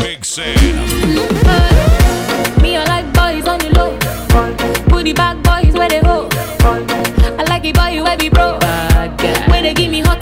Big Sam. Me, I like boys on the low. Booty bag boys where they go. I like it boy where be broke. Where they give me hot.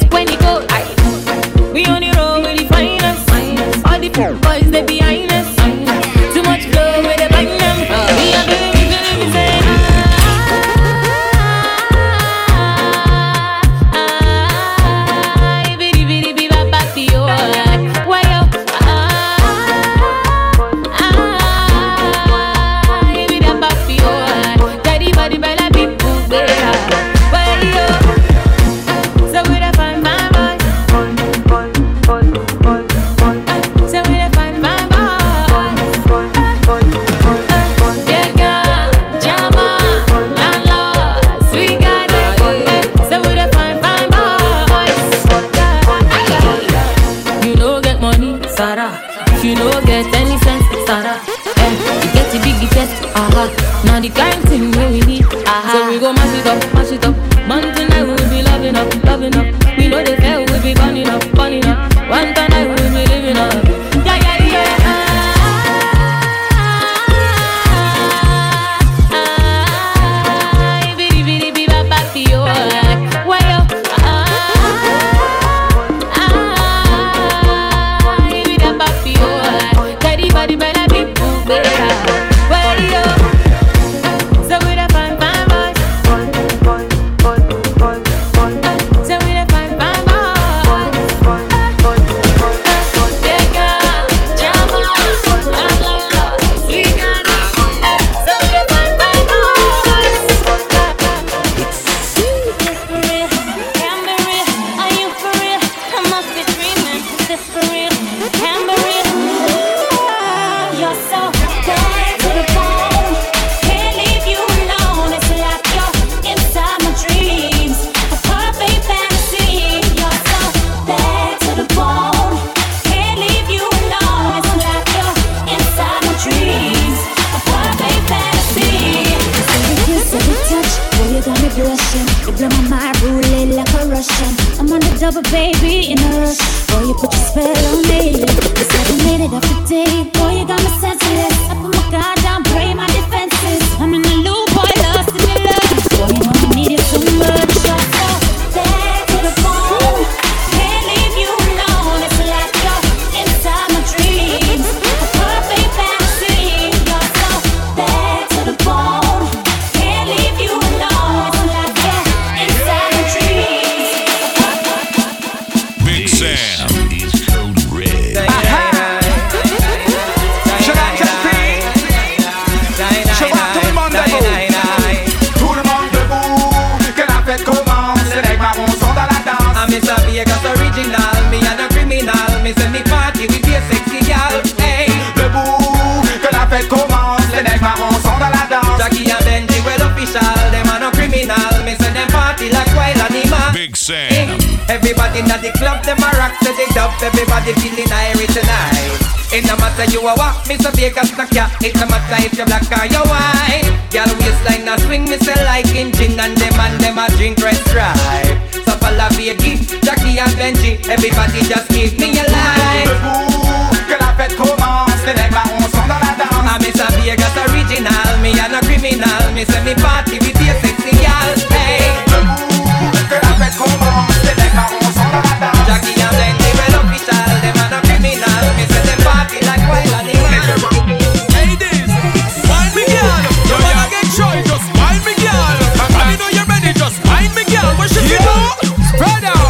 Ricky, Jackie and Benji. Everybody just keep me a light. Debout, que la fête commence. Les nègres là, on sont dans la danse. Ah, mais ça, Vegas original. Me, I'm a criminal. Me, c'est me part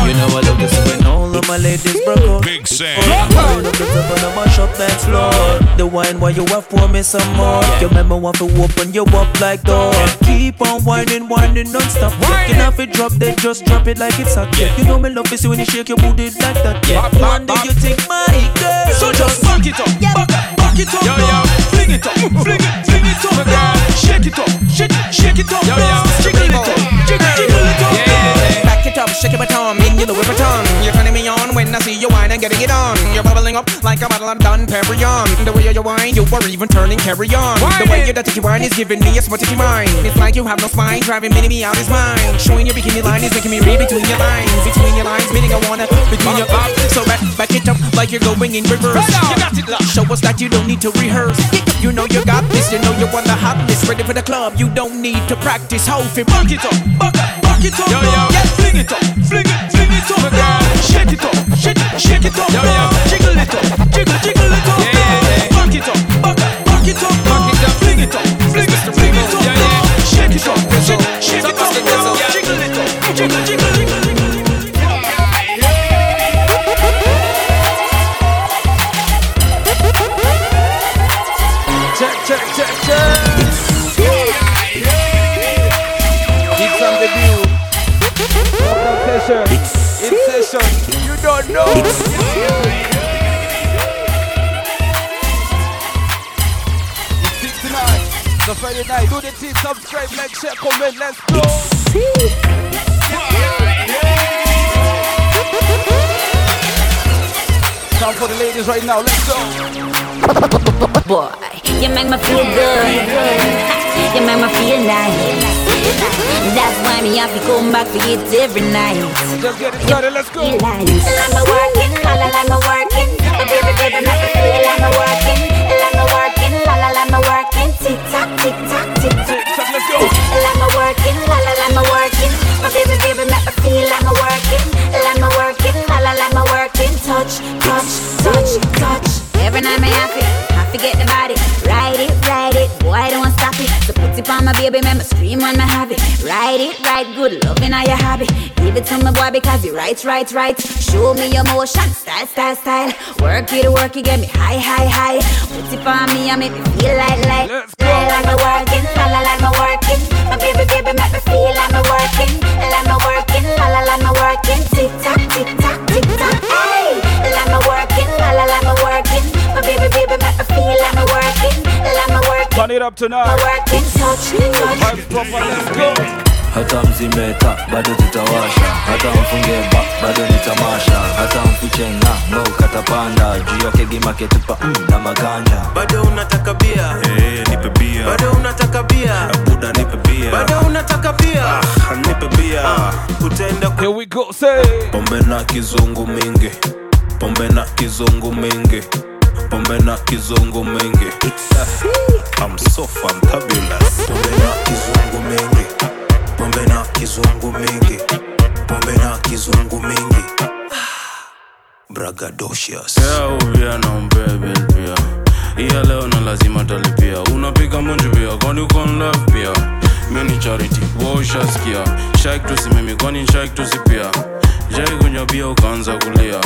You know I love this when all of my ladies broke out. Big Sam. The I'ma shop that floor. The wine while you up for me some more. You remember want to open you up like door. Keep on whining, whining non-stop. Can have it drop, then just drop it like it's hot. You know me love is when you shake your booty like that. Yeah. One day you take my girl. So just back it up, back, back it up, yo, yo. fling it up, fling it, fling it up, girl. Shake it up, shake shake it up, yo, yo. jiggle it up, jiggle it up shaking my tongue, in you Louis Vuitton. You're turning me on when I see you wine and getting it on. You're bubbling up like a bottle of Dom Perignon. The way you wine, you are even turning carry on. The way you that you wine is giving me a smutty mind. It's like you have no spine, driving me, me out his mind. Showing your bikini line is making me read between your lines, between your lines, meaning I wanna between your up. So back, back it up like you're going in reverse. You got it. Show us that you don't need to rehearse. You know you got this, you know you want the hotness. Ready for the club, you don't need to practice. Hope it, it up, buck up it up, Yo, yo. yeah, fling it up, fling it, fling it up, girl. Shake it up, shake, shake it up, Yo, yo. Jiggle it up, jiggle, jiggle it up, Yeah, yeah, yeah. Buck it up, buck it up, session. In session. You don't know. It's 69. The Friday night. Do the team. Subscribe, like, share, comment. Let's go. Time for the ladies right now. Let's go. Boy, you make me feel good. You make me feel nice. That's why me have to come back for it every night. Just get it started. Let's go. Feel nice. Like working, la la la me working. My baby baby make me feel like me working, like me working, la la la me working. Tick tock, tick tock, tick tock. Tick-tock, let's go. Like me working, la la la me working. My baby baby make me feel like me working, like me working, la la la me working. Touch, touch, touch, touch. Every night me happy, happy get the body. So put it on my baby, make me scream when me have it. Ride it, right good, loving how you have it. Give it to me boy because you right, right, right. Show me your motion, style, style, style. Work it, work it, get me high, high, high. Put it on me and make me feel like, like. Let's go. Like me working, la la like me working. My baby, baby, make me feel like me working, like me working, la la like me working. Tick tock, tick tock, tick tock, hey. Like me working, la la like me working. Turn it up tonight. working, touch, touch. Vibes proper. Let's go. hata mzimeta bado tutawasha hata mfunge ba bado nitamasha hata mfiche ng'ango katapanda juu ya kegimaketupa mm, na maganja bado unataka bia Hey, nipe bia bado unataka bia buda nipe bia bado unataka bia Ah, nipe bia utaenda Here we go. Say. pombe na kizungu mingi pombe na kizungu mingi pombe na kizungu mingi I'm so fantabulous. Pombe na kizungu mingi pombe na kizungu mingi pombe na kizungu mingi bragadocious uvia na umbebe pia. Iya leo na lazima talipia. Unapiga munju pia. Kwani uko in love pia mini charity. Waushaskia tusi tusimimi kwani tusi pia? Jai kunywa bia ukaanza kulia.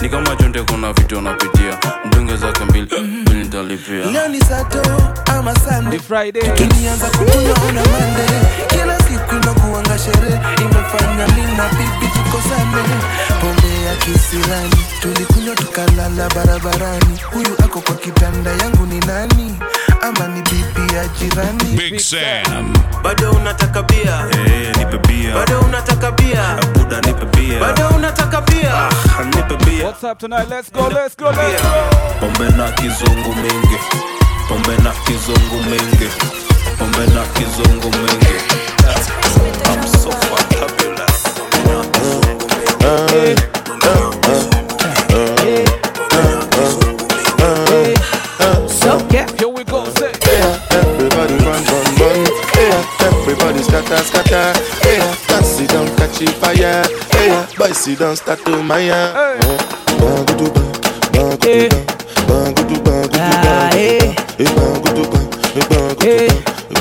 Ni kama chonde kuna vitu unapitia. Mdunge zake mbili mbili nitalipia. Leo ni sato ama sande? Friday. tulianza kukunywa ona mande kila siku inakuanga sherehe imefanya mi na bibi tukosane pombe ya kisirani. Tulikunywa tukalala barabarani. Huyu ako kwa kitanda yangu ni nani ama ni bibi ya jirani. Big Sam. bado unataka bia? Hey, nipe bia. Bado unataka bia? Buda nipe bia. Bado unataka bia? Ah, nipe bia. What's up tonight? Let's go. Let's go. Let's go. pombe na kizungu mingi. Pombe na kizungu mingi. Pombe na kizungu mingi. I'm so fantabulous pombe na kizungu mingi scatter, scatter. Yeah, dance sit down, catch it fire. Yeah, boy sit down, start to maya. Bangudu bang, bangudu bang, bangudu bangudu bangudu bang. Eh, bangudu bang, eh, bangudu bang, eh,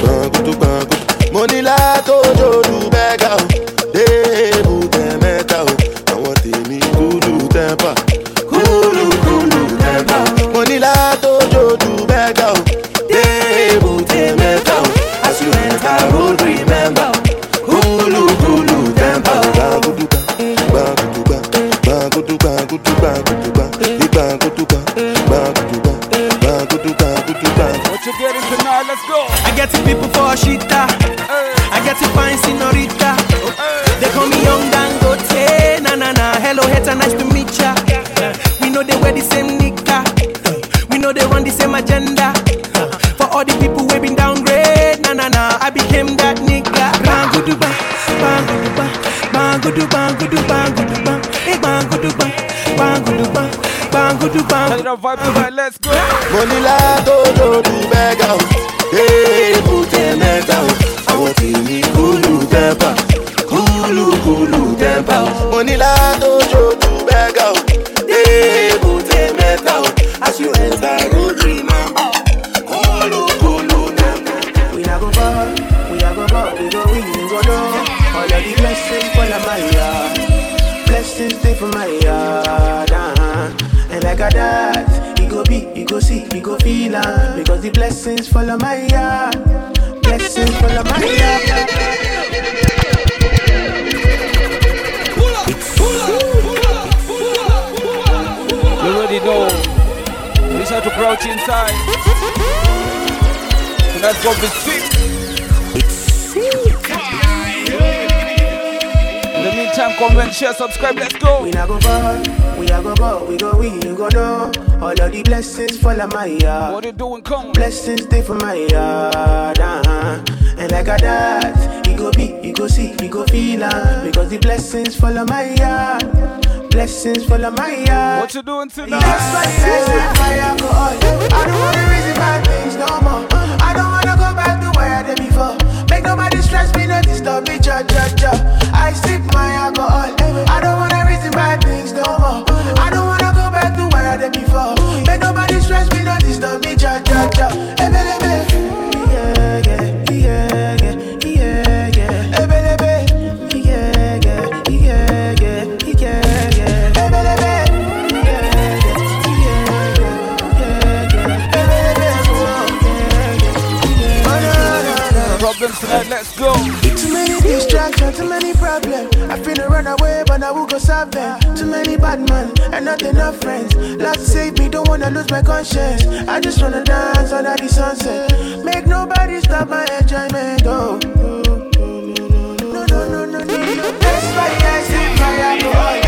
bangudu bangudu. Money la tojo du bega vibe tonight, let's go. Vanilla share, subscribe, let's go. We not go fall, we are go go, we go we you go know. All of the blessings fall on my yard. What you doing, come? Blessings stay for my yard, uh-huh. And like a that, you go be, you go see, you go feel, uh, because the blessings fall on my yard blessings fall on my yard. What you doing tonight? That's why the next time I. I don't wanna reason my things no more. I don't wanna go back to where I did before. Make nobody stress me, no disturb me, judge, judge, judge. I sleep Too many problems. I finna run away, but I will go solve them. Too many bad men and not enough friends. Lord save me, don't wanna lose my conscience. I just wanna dance under the sunset. Make nobody stop my enjoyment. Oh. No, no, no, no, no. I see fire, boy.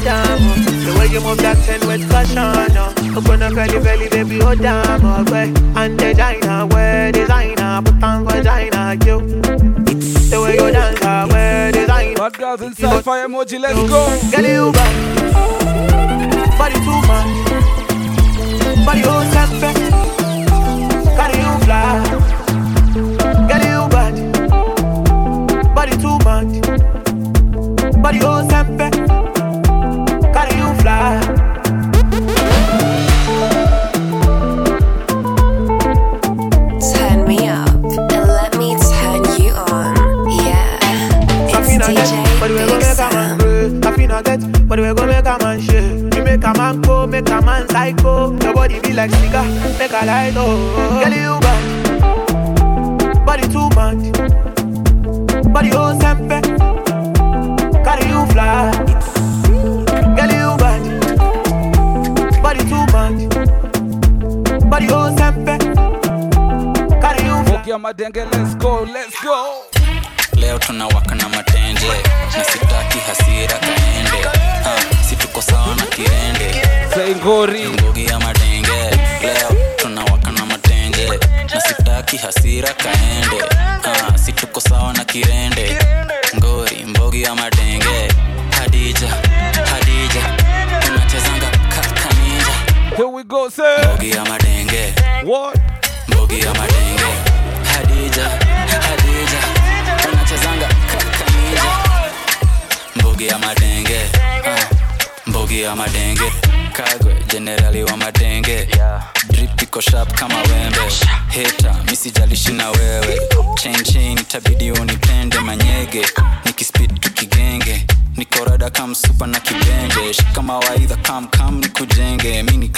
oh damn. The way you move that ten with caution, oh. Open up belly, belly, baby, hold on oh boy. And designer, wear designer, put on vagina, you. The way you dance, uh, I wear designer. Bad girls inside fire emoji, let's go. Girl, you back. Body too much.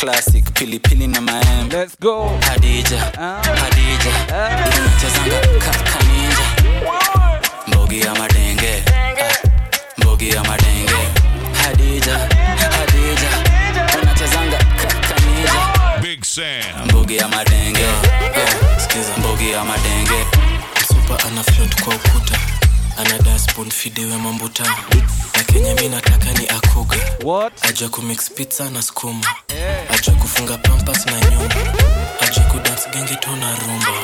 Nikujenge mi ni classic pilipili na maembe Let's go. hadija hadija. Unachezanga ka- kaninja. Mbogi ya madenge. Ah, mbogi ya madenge. Hadija hadija. Unachezanga ka- kaninja. Big Sam. mbogi ya madenge. Ah, sikiza mbogi ya madenge. Supa ana float kwa ukuta ana daspon mambuta na kenye mi nataka ni akuga. Aja kumix pizza na skuma. Aja kufunga pampas na nyumba. Aja kudans gengi tu na rumba.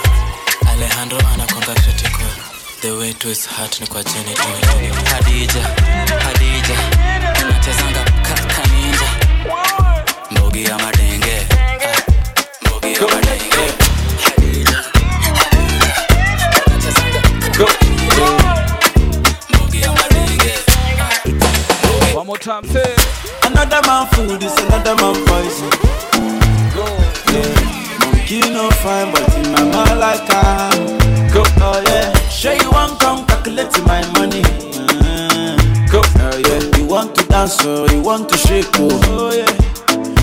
Alejandro anakonga critical. The way to his heart ni kwa jeni hadija hadija. Unachezanga kaninja. Mbogi ya madenge more time, say. Another man food is another man poison. Go. Yeah. Monkey no fine, but in my mind like I'm. Go. Oh yeah. Sure you want come calculate my money. Mm. Go. Oh yeah. You want to dance or you want to shake oh. Oh yeah.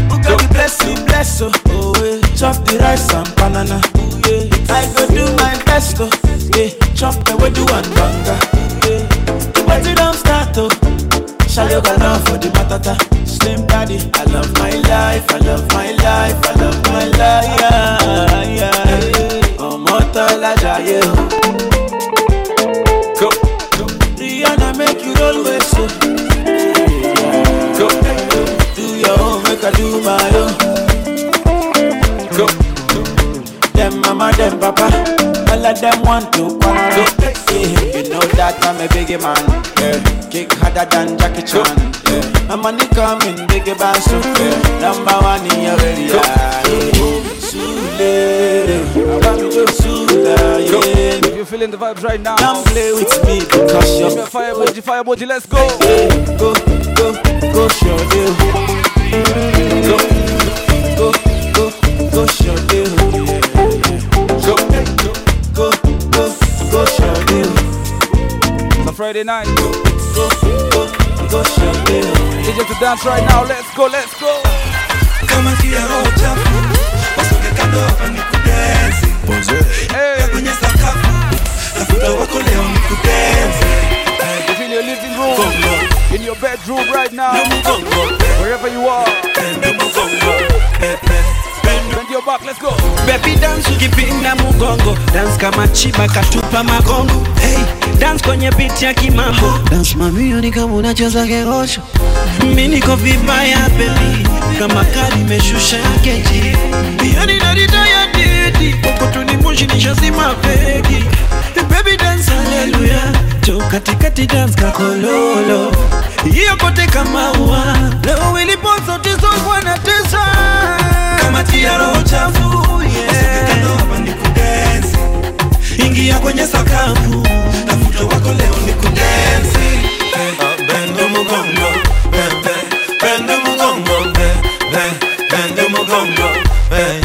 Who got the bless you bless oh. Oh yeah. Chop the rice and banana. Oh yeah. I go do my best oh. Yeah. Chop the way do and banga. Yeah. The party don't start oh. Shallow love for the matata Slim daddy, I love my life, I love my life, I love my life. Yeah, yeah. Ọmọ tọ́lá jayé o Go. Rihanna make you roll with so. Go. Do your own, make I do my own. Go. Them mama, them papa All them want to quarrel yeah, You know that I'm a biggie man yeah. Kick harder than Jackie Chan yeah. My money coming, biggie bass so yeah. Number one in your area yeah. Sule Abamijo Sula yeah. If you're feeling the vibes right now, Don't play with me because you're Give me a fire emoji, fire emoji, let's go. Go, go, go, show deal. Go, go, go, go, show Friday night. Go, go, go, show deal. DJ to dance right now, let's go, let's go. Kama kia roho chafu, wasoge kando hapa ni kudensi. Ya kwenye sakafu, tafuta wako leo ni kudensi. If in your living room, in your bedroom right now, wherever you are, bend your back, let's go. Baby dance ukipinda mugongo. Dance kama chiba katupa magongo. Hey, dance kwenye beat ya kimambo dance mamio ni kama unacheza kerosho. Mimi niko vibaya baby. Kama kali imeshusha keji. Yani narita ya didi. Kokotuni moshi nishazima pegi baby dance haleluya jo katikati dance kakololo hiyo kote kama ua leo tesa tia roho chafu ingia kwenye sakafu tafuta wako leo ni kudensi mugongo eh, eh, mugongo eh,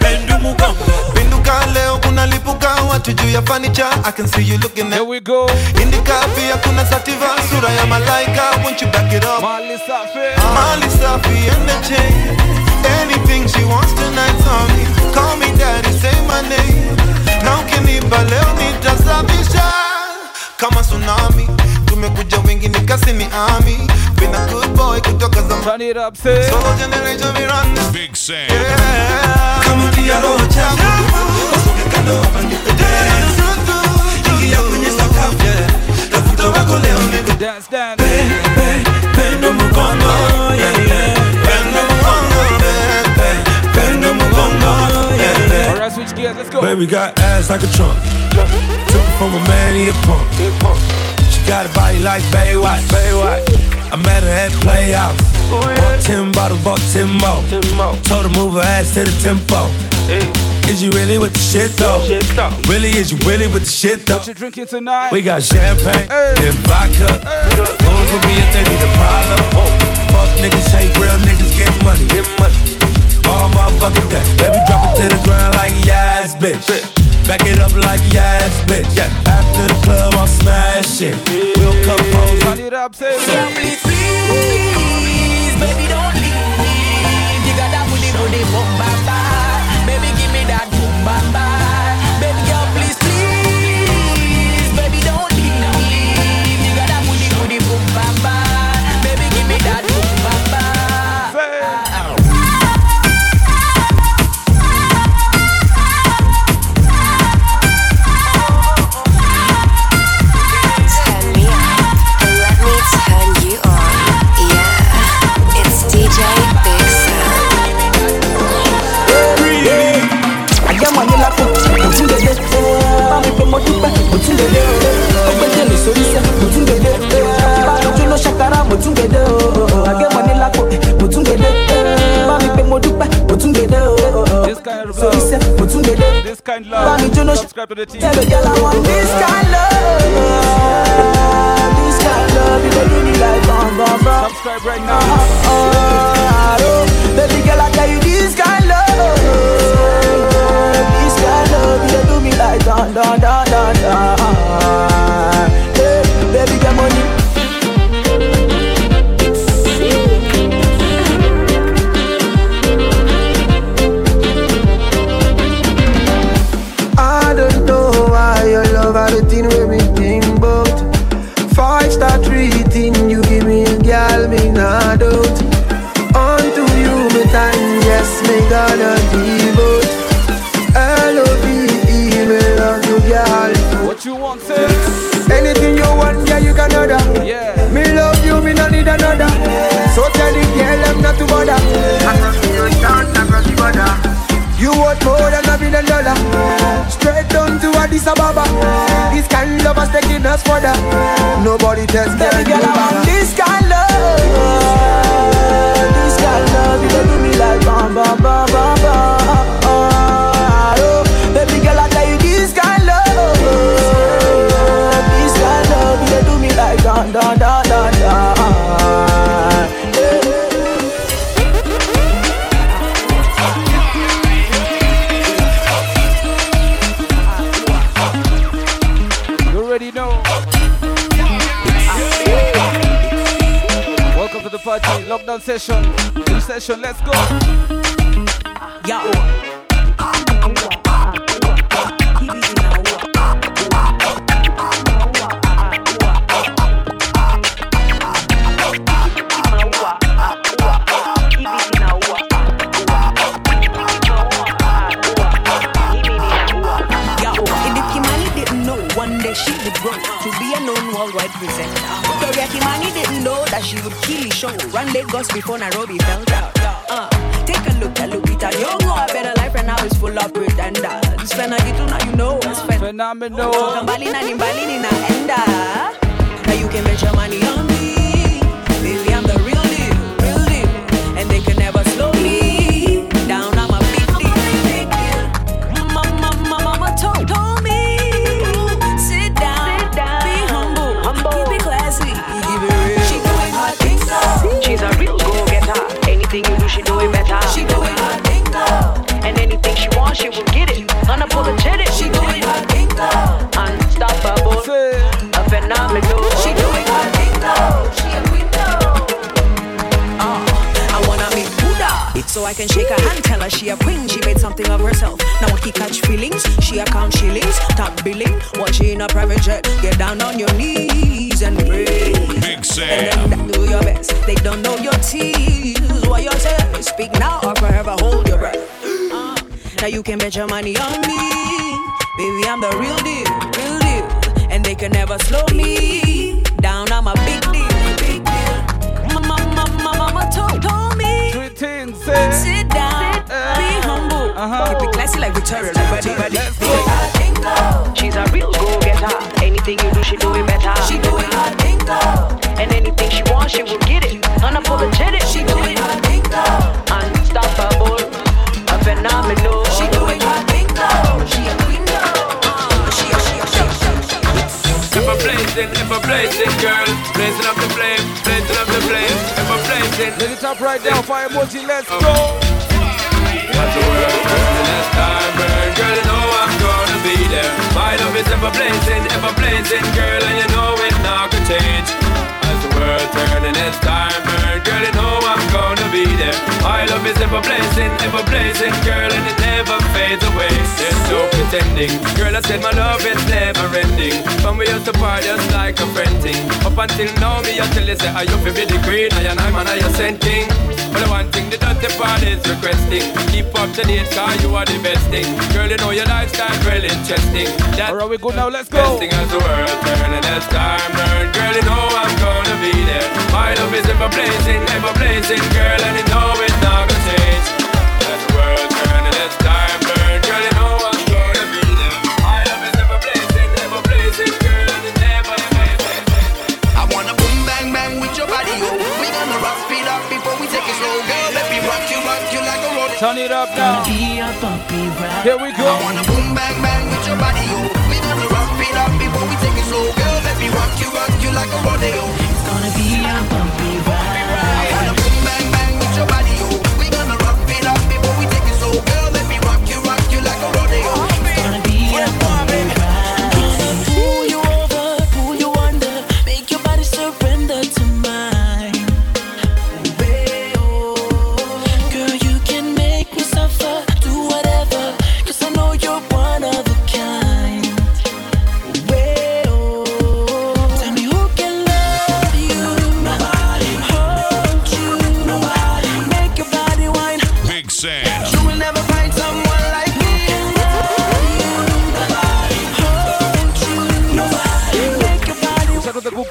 mugongo mugongo. Pinduka leo kunalipuka watu juu ya fanicha I can see you looking at Here we go. Indika pia kuna sativa sura ya malaika Won't you back it up? Mali safi. Mali safi and the chain Anything she wants tonight on me Call me daddy, say my name. Na ukinipa leo nitasafisha Kama tsunami. Tumekuja wengi nikasi ni ami Been a good boy kutoka zamani. Turn it up, say. Solo generation we run. This Big Sam. Kama tia roho chafu Wasoge kando hapa ni Ingia kwenye sakafu yeah. Tafuta wako leo ni kudensi Dance, dance. bendo mugongo yeah, yeah. Alright, let's go. Baby got ass like a trunk. Took from a man, he a punk. She got a body like Baywatch. Baywatch. I met her at Playhouse. Bought 10 bottles, bought 10 more. Told her move her ass to the tempo. Is you really with the shit though? Really, is you really with the shit though? What you drinking tonight? We got champagne and vodka. Goons with me if they need a problem. Fuck niggas, ain't real niggas get money all motherfucking day. Baby, drop it to the ground like yes, bitch. Back it up like yes, bitch. Yeah. After the club, I'll smash it. We'll come home. Turn it up, say please, please, baby, don't leave. You got that booty it on the bumper. Kind love. Subscribe to the team. Tell the girl I want this kind love. This kind love, you dey do me like bum bum bum. Subscribe right now. Uh, uh, oh, baby girl, I tell you this kind love. This kind love, you dey do me like dun dun dun dun dun. Hey, baby, get money. More than a billion dollar. Straight down to Addis Ababa. This kind of love is taking us further. Nobody tells Baby girl, I want this kind love. This kind of love, you do me like bum bum bum bum Lockdown session. New session. Let's go. Yo. Oh. Oh. One day she would grow to be a known worldwide presenter. Victoria Kimani didn't know that she would kill show, run Lagos before Nairobi fell down. Uh, take a look at Lupita Nyong'o, a better life right now is full of pretenders. Fena gitu now you know it's fen- Phenomenal. Kambali na nimbali ninaenda. Now you can bet your money on me, So I can shake her hand, tell her she a queen, she made something of herself. Now I can catch feelings, she account shillings, top billing, watch she in a private jet. Get down on your knees and pray. Big Sam. And then do your best. They don't know your tears, what you say. Speak now or forever hold your breath. Uh, now you can bet your money on me, baby. I'm the real deal, real deal, and they can never slow me down. I'm a big Sit down, be humble. Keep it classy like Victoria. Ready, ready. She's a real go-getter. Anything you do, she do it better. She doing her thing though. And anything she wants, she will get it. Unapologetic. She doing her thing though. blazing, ever blazing, girl. Blazing up the flame, blazing up the flame, ever blazing. Let it up right now, fire emoji, let's go. That's the world, let's time burn. Girl, you know I'm gonna be there. My love is ever blazing, ever blazing, girl, and you know it not gonna change. World turning, it's time burn, girl, you know I'm gonna be there. My love is ever blazing, ever blazing, girl, and it never fades away. There's no pretending, girl, I said my love is never ending. When we used to party just like a friend thing. Up until now, me I tell you say, are you fi be the queen? I and I'm an I sent thing. But the one thing the dirty part is requesting. Keep up to date, cause you are the best thing. Girl, you know your lifestyle really interesting. Alright, we good now, let's go. Best thing as the world turning, as time burn. Girl, you know I'm gonna be there. My love is ever blazing, ever blazing, girl, and you know it's not gonna change. As the world turning, as time burn. Girl, you know I'm gonna be there. My love is ever blazing, ever blazing, girl, and it never. I wanna boom bang bang with your body, oh. yo. Oh. We gonna rock speed up before we take it slow, girl. Let me rock you, rock you like a rodeo. Turn it up now. Here we go. I wanna boom bang bang with your body, yo. We gonna rock speed up before we take it slow, girl. Let me rock you, rock you like a rodeo. Gonna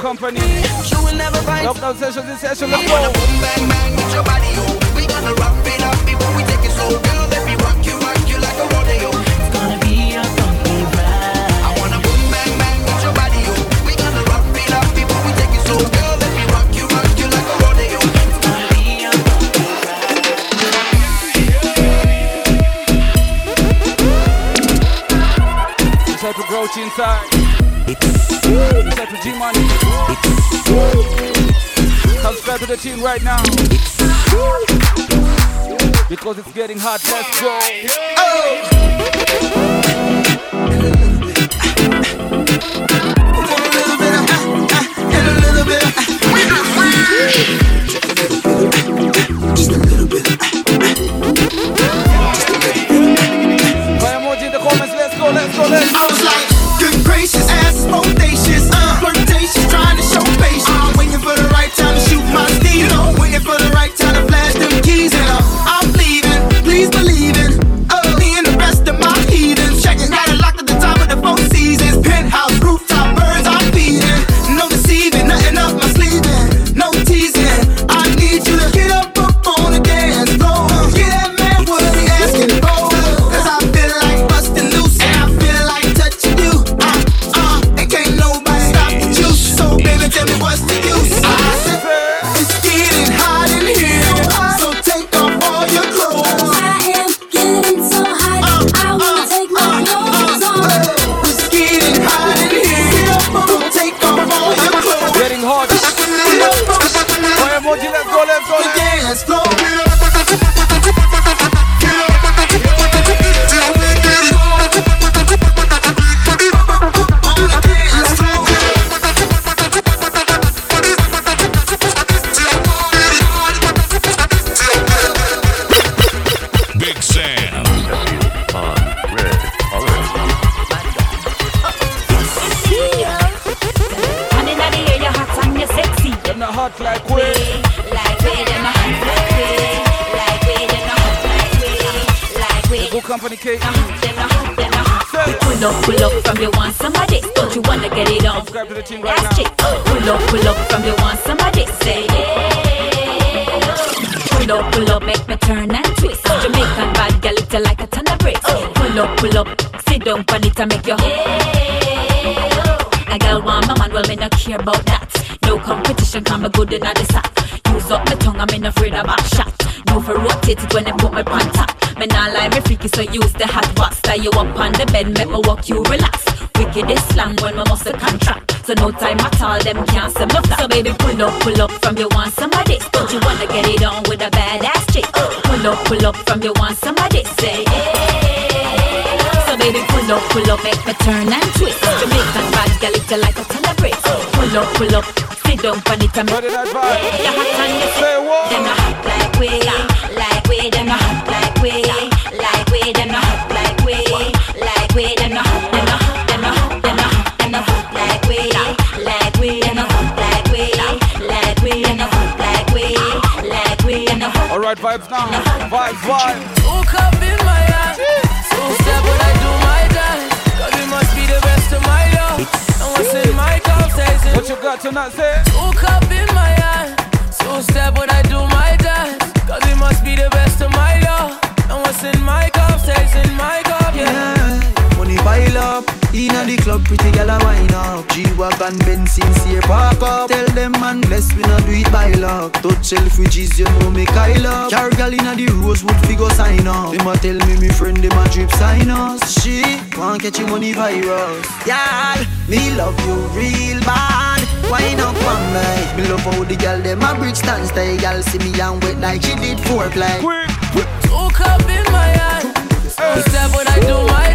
company. You will never find Lockdown sessions in session, let's go. bang bang with your body, yo. We gonna rock it up before we take it slow, girl. Let me rock you, rock you like a rodeo. It's gonna be a bumpy ride. I wanna boom bang bang with your body, yo. We gonna rock it up before we take it slow, girl. Let me rock you, rock you like a rodeo. It's gonna be a bumpy Shout out to Grouch inside. Out to G Money. Subscribe to the team right now. Because it's getting hot, let's go. Fire emoji in the comments, let's go, let's go, let's go. So use the hot box. Tie you up on the bed, make me walk you relax. Wicked is slang when my muscle contract. So no time at all, them can't say me flat. So baby, pull up, pull up from you want somebody. Don't you wanna get it on with a badass chick? Pull up, pull up from you want somebody. Say yeah. So baby, pull up, pull up, make me turn and twist. Jamaican bad girl, you like a ton of bricks. Pull up, pull up, sit down on it and make that vibe. You hot and you say what? Them not hot like we, like vibes now. Vibes, vibes. Hook up in my hand. So step when I do my dance. Cause it must be the best of my love. And what's in my cup in What you got tonight, say? Hook up in my hand. So step when I do my dance. Cause it must be the best of my love. And what's in my inna the club, pretty gal a wine up. G-Wagon, Benz, sincere park up. Tell them man, bless we not do it by luck. Touch Selfridges, you know me Kyle up. Car gal inna the Rosewood figure sign up. Them a tell me me friend them a drip sign us. She want catch you money virus. Y'all, me love you real bad. Wine up on me. Me love how the gal them a bridge stand stay. Gal see me and wet like she did foreplay. Hook up in my hand. I do my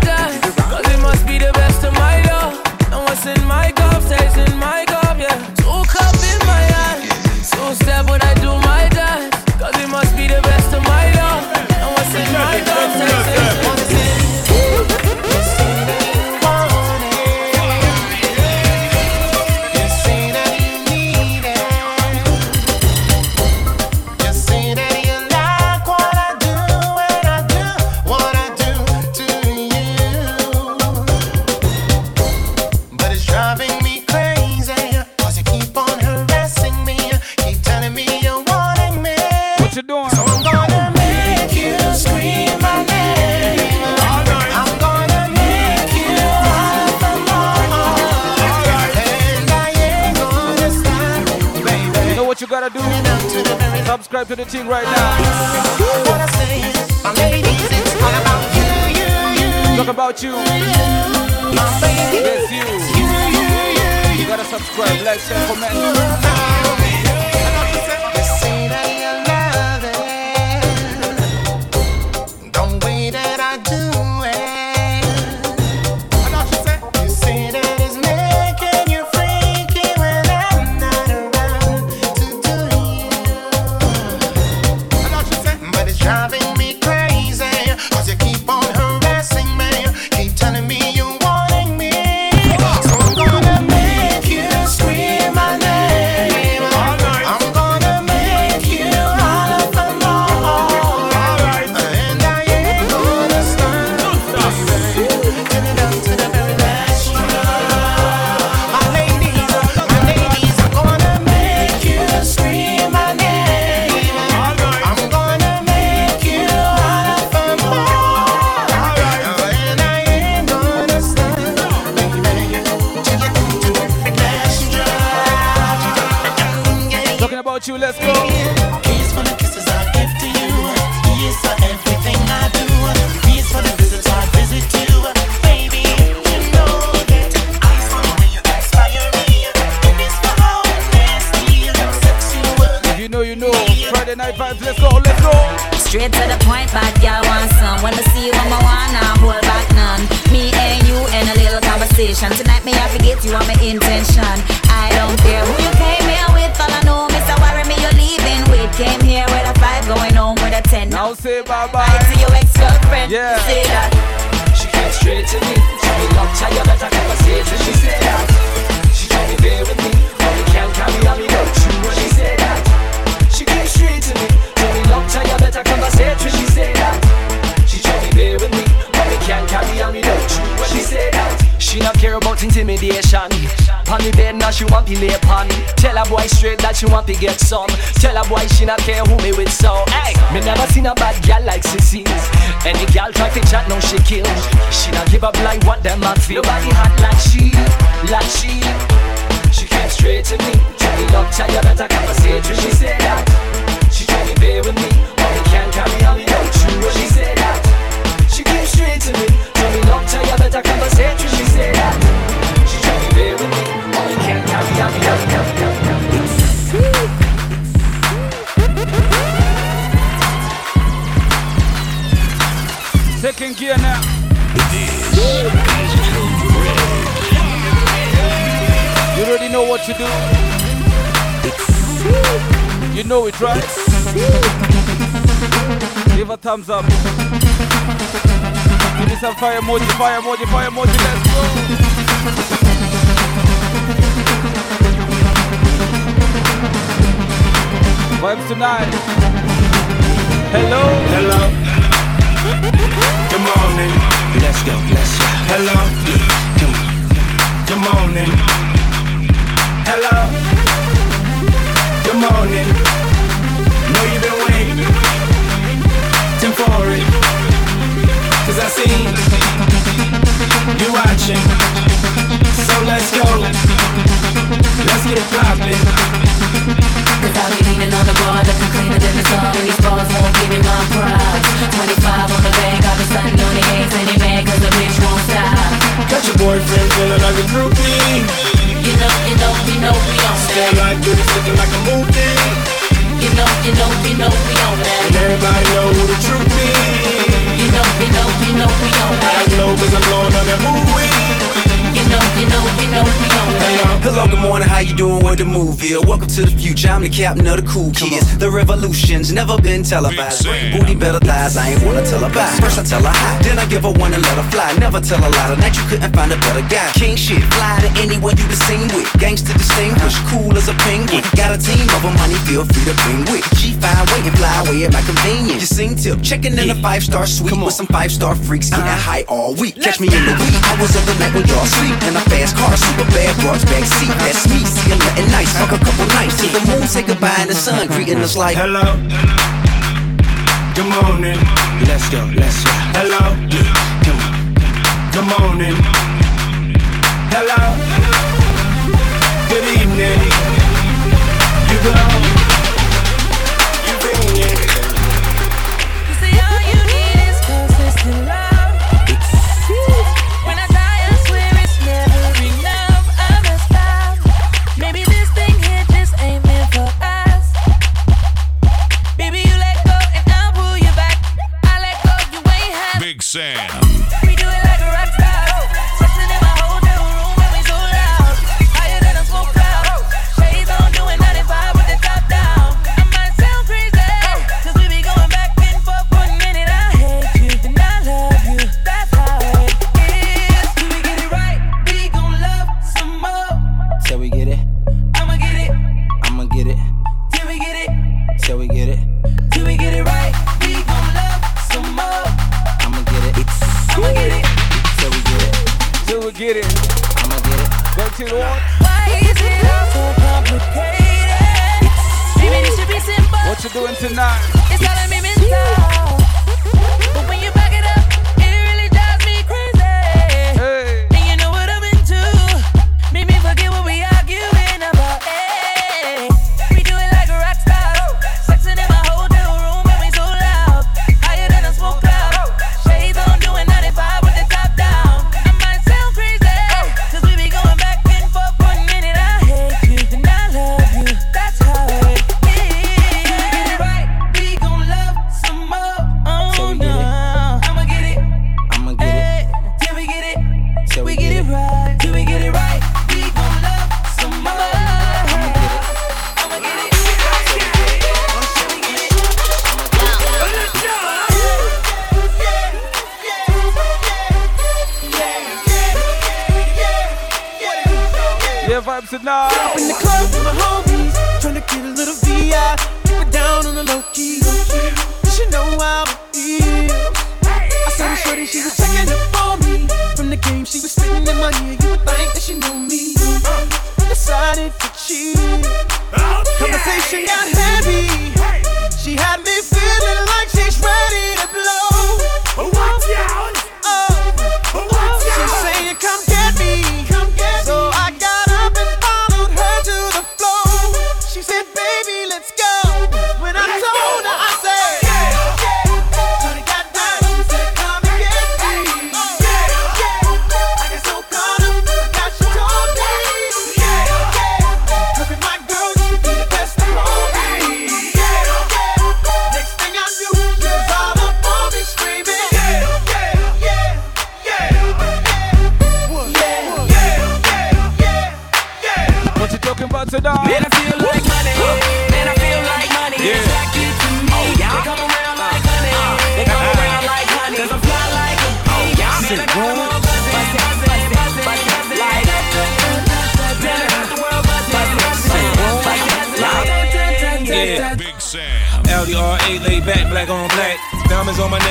it must be the best of my love. What's in my cup stays in my cup, yeah. Hook up in my hand. So step when I do my dance. Subscribe to the thing right now. Talk about you. Yes, you. you, you, you, You gotta subscribe, like, share, comment. About intimidation. Pon the bed now she want to lay upon. Tell a boy straight that she want to get some. Tell a boy she not care who me with so. Hey, me never seen a bad gal like Sissy. Any gal try to chat now she kill. She not give up like what them man feel. Nobody hot like she, like she. She came straight to me. Tell me long time you better conversation. She said that. She told me bear with me. We can't carry on you. She said that. She came straight to me. Tell me long tell you better conversation. She said that. Second gear now. You already know what to do. You know it, right? Give a thumbs up. Give me some fire emoji, fire emoji, fire emoji. Let's go. Vibes tonight. Hello. Hello. Good morning. Let's go. Let's go. Hello. Good morning. Hello. Good morning. Know you've been waiting Tim for it. Cause I see you watching. So let's go. Let's get it poppin'. Cause I'll be leaning on the bar looking cleaner than the sun these bars won't give me my pride 25 on the bank, I've been stunting on the eggs And they mad cause the bitch won't stop Got your boyfriend feeling like a groupie. You know, you know, you know we on Stay like this, looking like a movie. You know, you know, you know we Hello, good morning, how you doing? What the move is? Welcome to the future, I'm the captain of the cool kids. The revolution's never been televised. Booty better thighs, I ain't wanna tell her bye. First I tell her hi, then I give her one and let her fly. Never tell a lie, tonight you couldn't find a better guy. King shit, fly to anyone you been seen with. Gangster distinguished, cool as a penguin. Got a team of money feel free to bring with. G5 waiting, fly away at my convenience. You sing tip, checking in a five star suite with some five star freaks, getting high all week. Catch me in the wee hours of the night when y'all sleep. In a fast car, super bad broads back seat. That's me, see I'm nothing nice. Fuck a couple nights till the moon say goodbye and the sun greeting us like Hello. Good morning. Let's go, let's go. Hello. Good morning. Hello. Good evening. You go. I'ma get it. Back to the one. Why is it all so complicated? Maybe this should be simple. What you doing tonight? It's gotta be mental.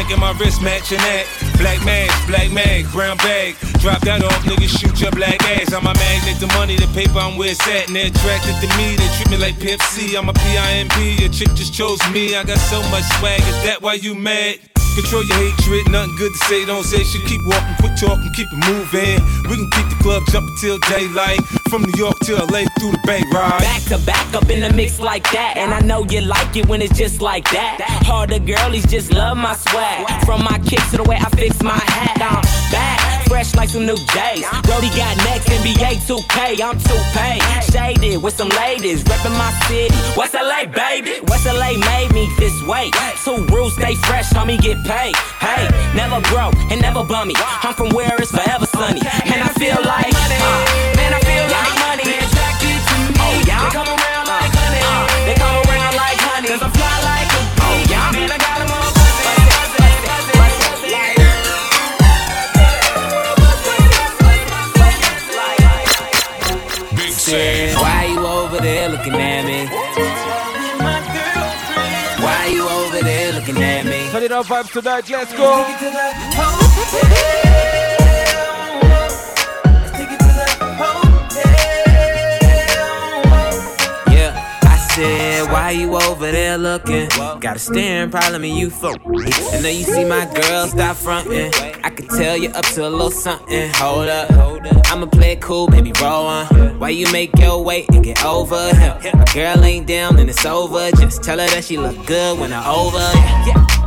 Diamonds my wrist matching that. Black mag, black mag, brown bag. Drop that off, niggas shoot your black ass. I'm a magnet, the money, the paper, I'm where it's at. And they're attracted to me, they treat me like Pepsi. I'm a PIMP, your chick just chose me. I got so much swag, is that why you mad? Control your hatred, nothing good to say, don't say shit. Keep walking, quit talking, keep it moving. We can keep the club jumping till daylight. From New York to LA through the Bay Ride. Back to back up in the mix like that. And I know you like it when it's just like that. Harder girlies just love my swag. From my kicks to the way I fix my hat. I'm back, fresh like some new J's. Brody got next, NBA 2K, I'm 2Pay. Shaded with some ladies, reppin' my city. West LA, baby. West LA made me this way. Two rules, stay fresh, homie, get paid. Hey, never broke and never bummy. I'm from where it's forever sunny. And I feel like, uh, man, I feel like money. Attracted to me. Oh, yeah. They come around like honey. Uh. They come around like honey. Cause I fly like a bee. Oh, yeah. Man, I got them all Big Sam. Why you over there looking at me? Why you over there looking at me? Turn it up, vibes tonight. Let's go. Why you over there looking? Got a staring problem and you folk. I know you see my girl, stop fronting. I can tell you up to a little something. Hold up, I'ma play it cool, baby, roll on. Why you make your way and get over him? My girl ain't down, then it's over. Just tell her that she look good when I over. Yeah.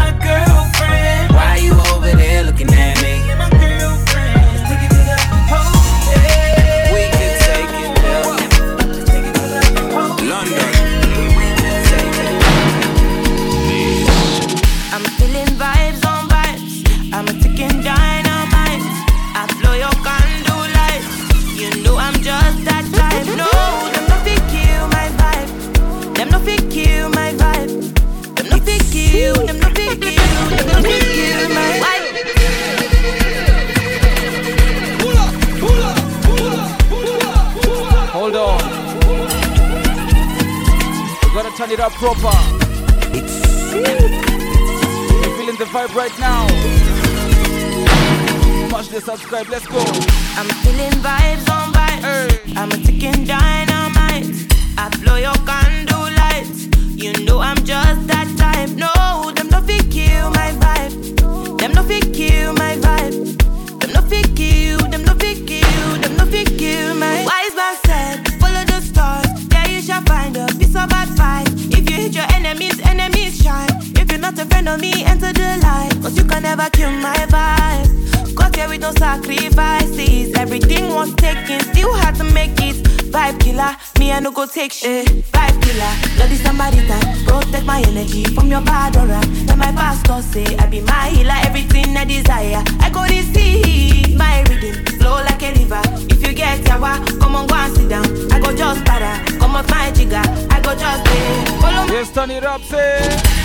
turn it up proper. You feeling the vibe right now? Smash the subscribe, let's go. I'm feeling vibes on vibes. I'm a ticking dynamite. I blow your candle lights. You know I'm just that type. No, them no fit kill my vibe. Them no fit kill my vibe. Them no fit kill. Them no fit kill. Them no fit kill my. Wise of me, enter the light. Cause you can never kill my vibe. Got here with no sacrifices. Everything was taken, still had to make it. Vibe killer, me I no go take shit. Vibe killer, bloody somebody time. Protect my energy from your bad aura. Then my pastor say I be my healer, everything I desire. I go receive my rhythm, flow like a river. If you get yawa, come on go and sit down. I go just para, come up my jigger. I go just pay. Follow me. Yes, turn it up, say.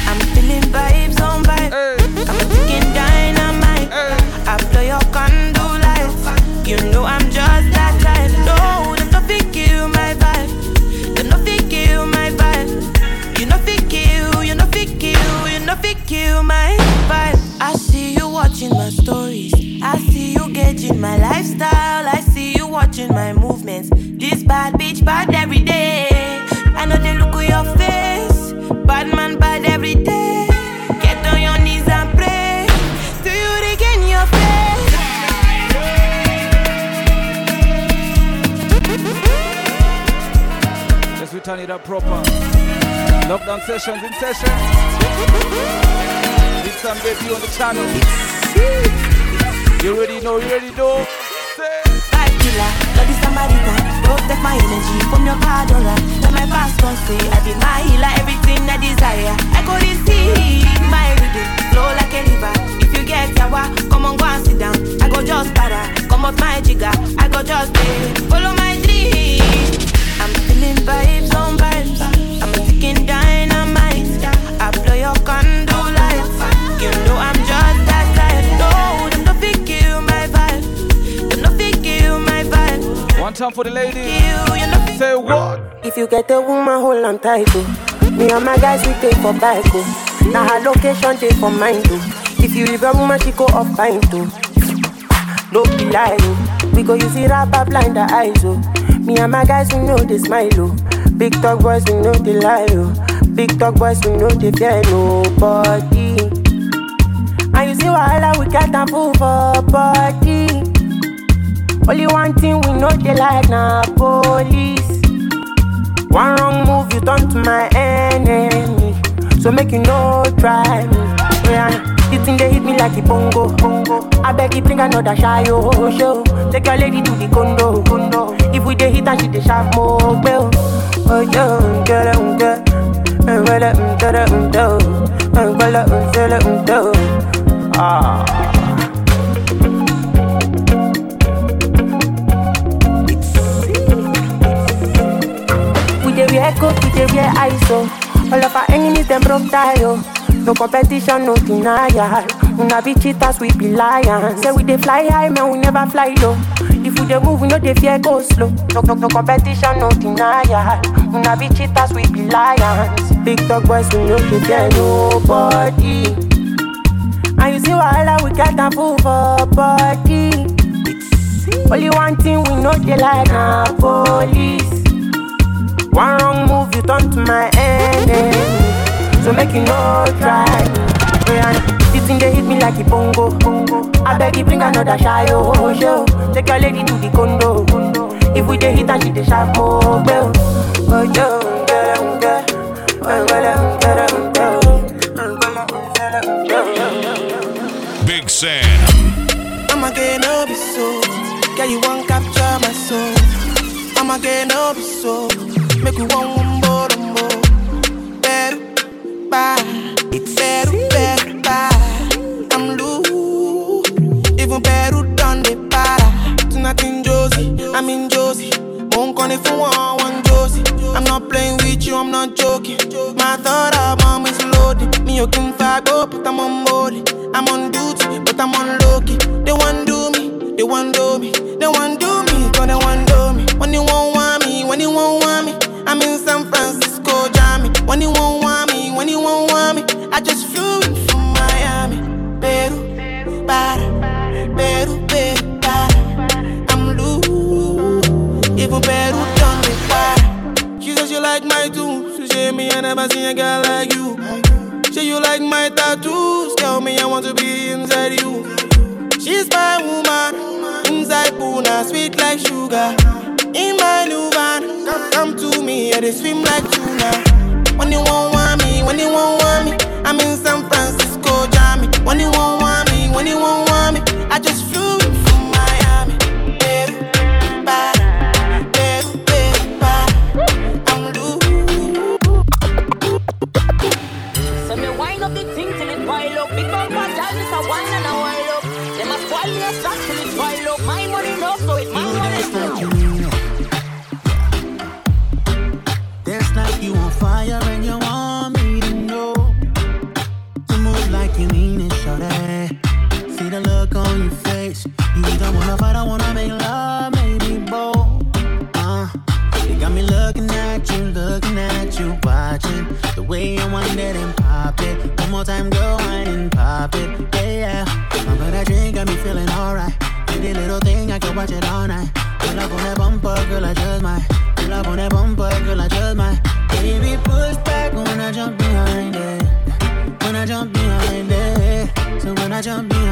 I'm feeling vibes on vibes. I'm a ticking dynamite. I blow your lights. You know I'm just that type. No, them no fit kill my vibe. Them no fit kill my vibe. You no fit kill, you no fit kill, you no fit kill my vibe. I see you watching my stories. I see you gauging my lifestyle. I see you watching my movements. This bad bitch bad every day. I know they look at your face. Bad man turn it up proper. Lockdown sessions in session. Big Sam baby on the channel. You already know, you already know. Fight killer, bloody Samaritan. Don't take my energy from your card, alright. Let my past gon' say I be my healer, everything I desire. I go to see my rhythm, flow like a river. If you get yawa, come on, go and sit down. I go just para, come out my jigger. I go just pay, follow my dream. I'm feeling vibes on vibes. I'm a ticking dynamite. I blow your candle lights. You know I'm just that type. No, them no fit kill my vibe. Them no fit kill my vibe. One time for the ladies. You, you know. Say what? If you get a woman, hold on tight, oh. Me and my guys, we take for bike, oh. Now her location, take for mine, too. Oh. If you leave a woman, she go off fine, too. Oh. Don't be lying, oh. We go use it rapper blind the eyes, oh. Me and my guys, we know they smile, oh. Big talk boys, we know they lie, oh. Big talk boys, we know they fear nobody. And you see wahala, we got a fool for body. Only one thing we know they like na police. One wrong move, you turn to my enemy. So make you no try me. Yeah, the thing they hit me like a bongo, bongo. I beg you bring another shy oh show. Take your lady to the condo, condo. If we dey hit and she dey sharp more, well. Oh yo, get it, um, get. Well, um, get it, um, do. Well, um, get it, um, do. Ah. We dey wear coat, we dey wear ISO. All of our enemies them broke tie oh. No competition, no denial. Una be cheaters, we be lions. Say we dey fly high, man, we never fly low. If we dey move, we no dey fear go slow. No, no, no competition, no denial. Una be cheaters, we be lions. Big dog boys, we no dey fear nobody. And you see wahala, we got a fool for body. Only one thing we know they like na police. One wrong move, you turn to my enemy. So make you no try. This thing they hit me like a bongo. I beg you bring another shy oh show. Take your lady to the condo. If we dey hit and she dey sharp more well. Oh yo, get em, get. Oh, get em, time, go wine and pop it. Yeah, yeah. Brother drink got me feeling alright. Pretty little thing, I can watch it all night. Pull up on that bumper, girl, I just might. Pull up on that bumper, girl, I just might. Baby, push back when I jump behind it. When I jump behind it. So when I jump behind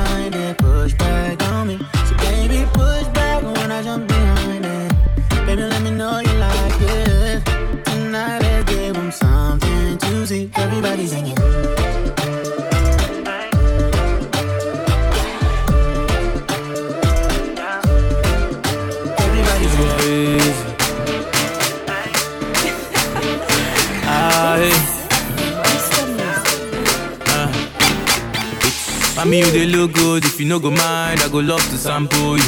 Mommy, you they look good. If you no go mind, I go love to sample you.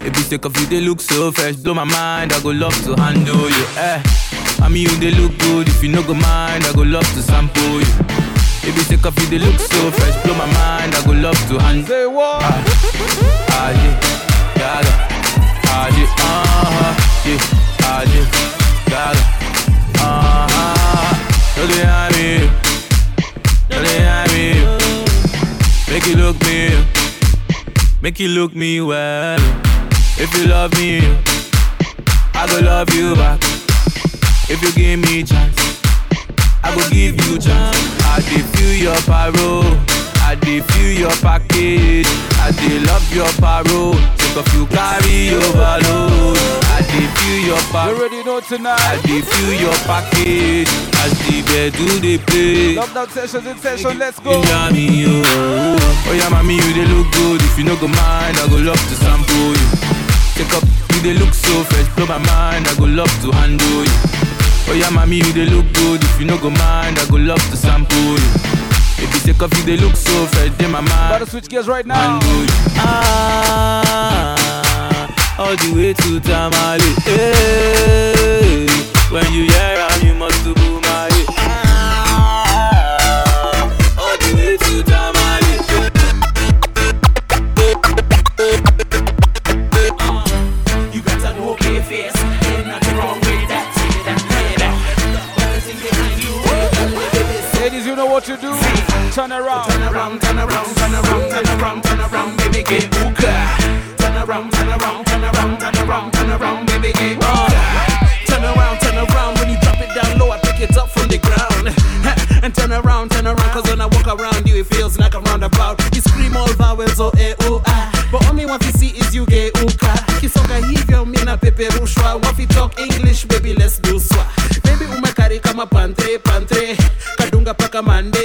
If you of you, they look so fresh. Blow my mind, I go love to handle you. Eh. Mommy, you they look good. If you no go mind, I go love to sample you. If you sick of you, they look so fresh. Blow my mind, I go love to handle. Say what? Ah, ah yeah, yeah, yeah. ah yeah, uh-huh, yeah, ah yeah, yeah, yeah. Make you look me well. If you love me, I go love you back. If you give me chance, I go give you chance. I dey feel your parole, I dey feel your package, I dey love your parole. Take off you carry overload. I dey feel your You parole. already know tonight. I dey feel your package as the bed do dey play. Love that sessions in session. Let's go. Oh. oh yeah, mommy, you they look good. If you no go mind, I go love to sample you. Take up, you they look so fresh, blow my mind. I go love to handle you. Oh yeah, mommy, you they look good. If you no go mind, I go love to sample you. If you take off, you they look so fresh, then my mind. Gotta switch gears right now. Handle you. Ah, all the way to Tamale. Hey, when you hear am, you You to do. Turn around. Turn around, turn around, turn around, turn around, turn around, baby, get hookah. Turn around, turn around, turn around, turn around, turn around, baby, get hookah. Turn around, turn around, when you drop it down low, I pick it up from the ground. And turn around, turn around, cause when I walk around you, it feels like a roundabout. You scream all vowels, oh, eh, oh, ah. But me want to see is you get hookah. Kisoka hivyo, mina peperushwa. To talk English, baby, let's do swa. Baby, umekari kama pantre, pantre. Kadunga paka mande.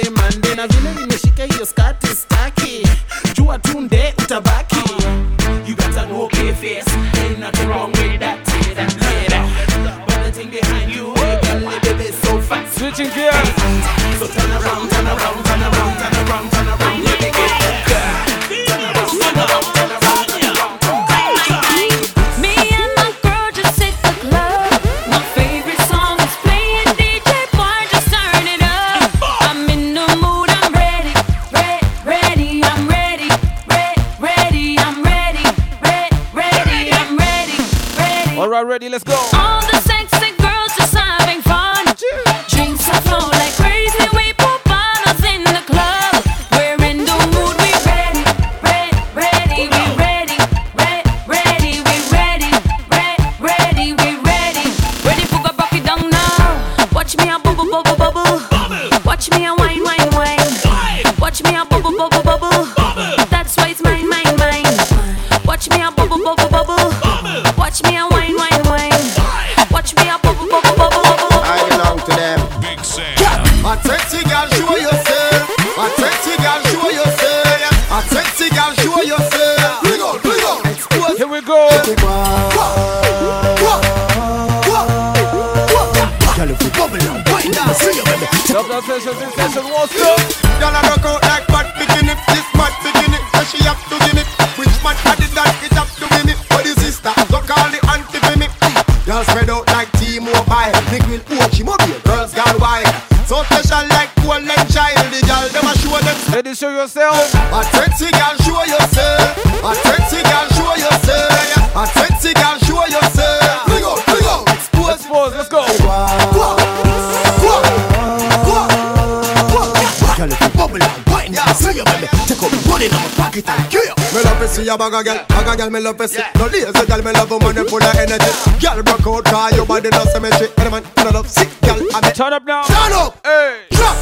A bag of girl, bag of girl, me love to see. No lazy girl, me love a man full of energy. Girl, broke out, cause your body no symmetry. Any man, I love sick girl, I mean. Turn up now. Turn up. Hey. Drop.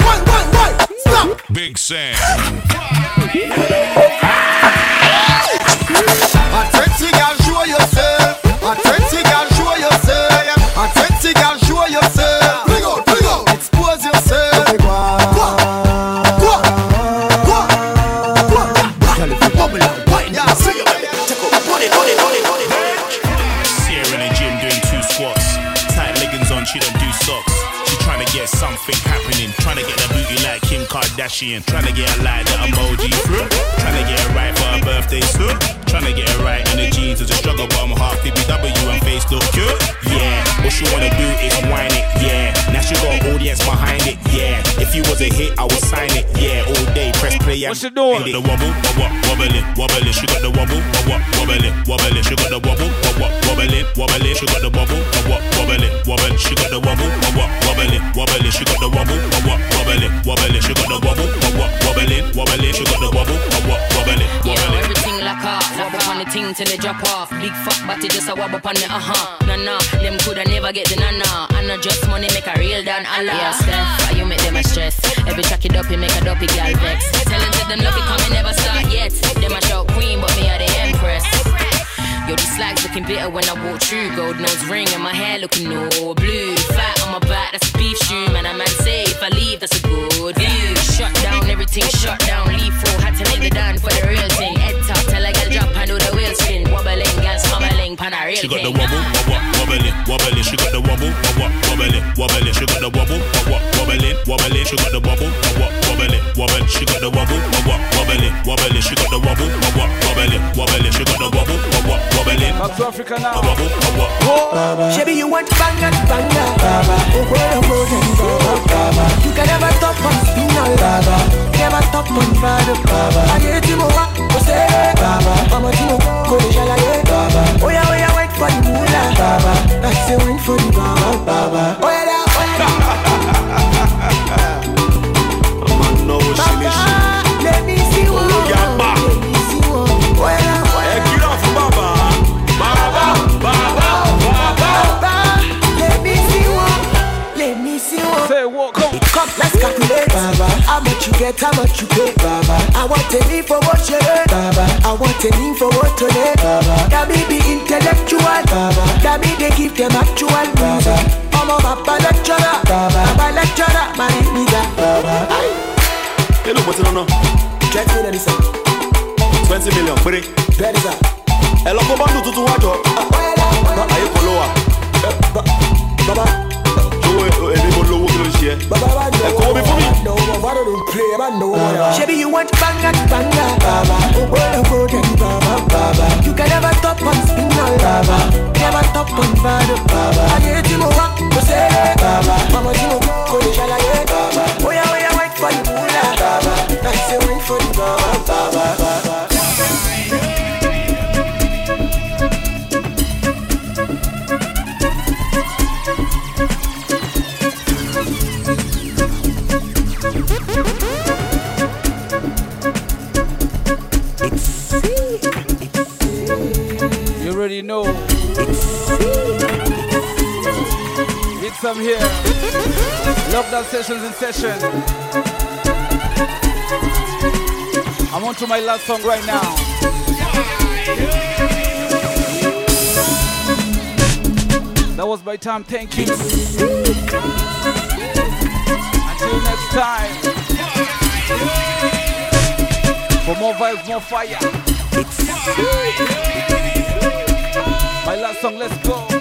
One, one, one. Stop. Big Sam. A sexy girl, Kardashian. Trying to get a like that emoji through. Trying to get it right for her birthday soon. Trying to get it right in the jeans is a struggle, but I'm half BBW and face look cute. Yeah, what she wanna do is whine it. Yeah, now she got an audience behind it. Yeah, if you was a hit, I would sign it. Yeah, all day press play and What's she doing? The wobble, wobble, wobbling, wobbling. She got the wobble, wobble, wobbling, wobbling. She got the wobble, wobble, wobbling, wobbling. She got the wobble, wobble, wobbling, wobbling. She got the wobble, wobble, wobbling, wobbling. She got the wobble, wobble, wobbling, wobbling. She got the wobble, wobble, wobbling, wobbling. She got the wobble, wobble, wobbling, Yo, wobbling. everything like off. Wobble on the ting till they drop off. Big fuck body just a wobble on the uh huh. Nah nah, them coulda never get the nah nah. I know just money make a real dan Allah. Yeah, Steph, why you make them a stress? Every track it up, you make a dopey gal vex. Tell them that them love it coming never start yet. Them a shout queen, but me are the empress. Yo, these slags looking bitter when I walk through. Gold nose ring and my hair looking all blue. Fat on my back, that's a beef shoe. Man, I man say if I leave, that's a good view. Shut down, everything shut down. Full, had to make the done for the real thing. Head top, tell a girl drop and do the wheel spin. Wobbling, girl smubbling, pan a real She got the thing. wobble, wobble, wobble, wobbling, wobbling. She got the wobble, wobble, wobbling, wobbling. She got the wobble, wobble, wobbling, wobbling. She got the wobble, wobble, wobbling, wobbling. She got the wobble, wobble, wobbling, wobbling. She got the wobble, wobble, wobbling, wobbling. She got the wobble, wobble, wobbling. Back to Africa now. Wobble, wobble, wobble. Shabby, you want banga, banga, baba. Oh, boy, oh, boy, oh, baba. You can never stop on spin all baba. Never stop on father, baba. Aye, Timo, go say, baba. Mama, Timo, go to Shalaye, baba. Oh, yeah, oh, yeah, wait for the moolah, baba. I say, wait for the baba, baba. Oh, yeah, my last song right now. That was my time. Thank you. Until next time. For more vibes, more fire. My last song, let's go.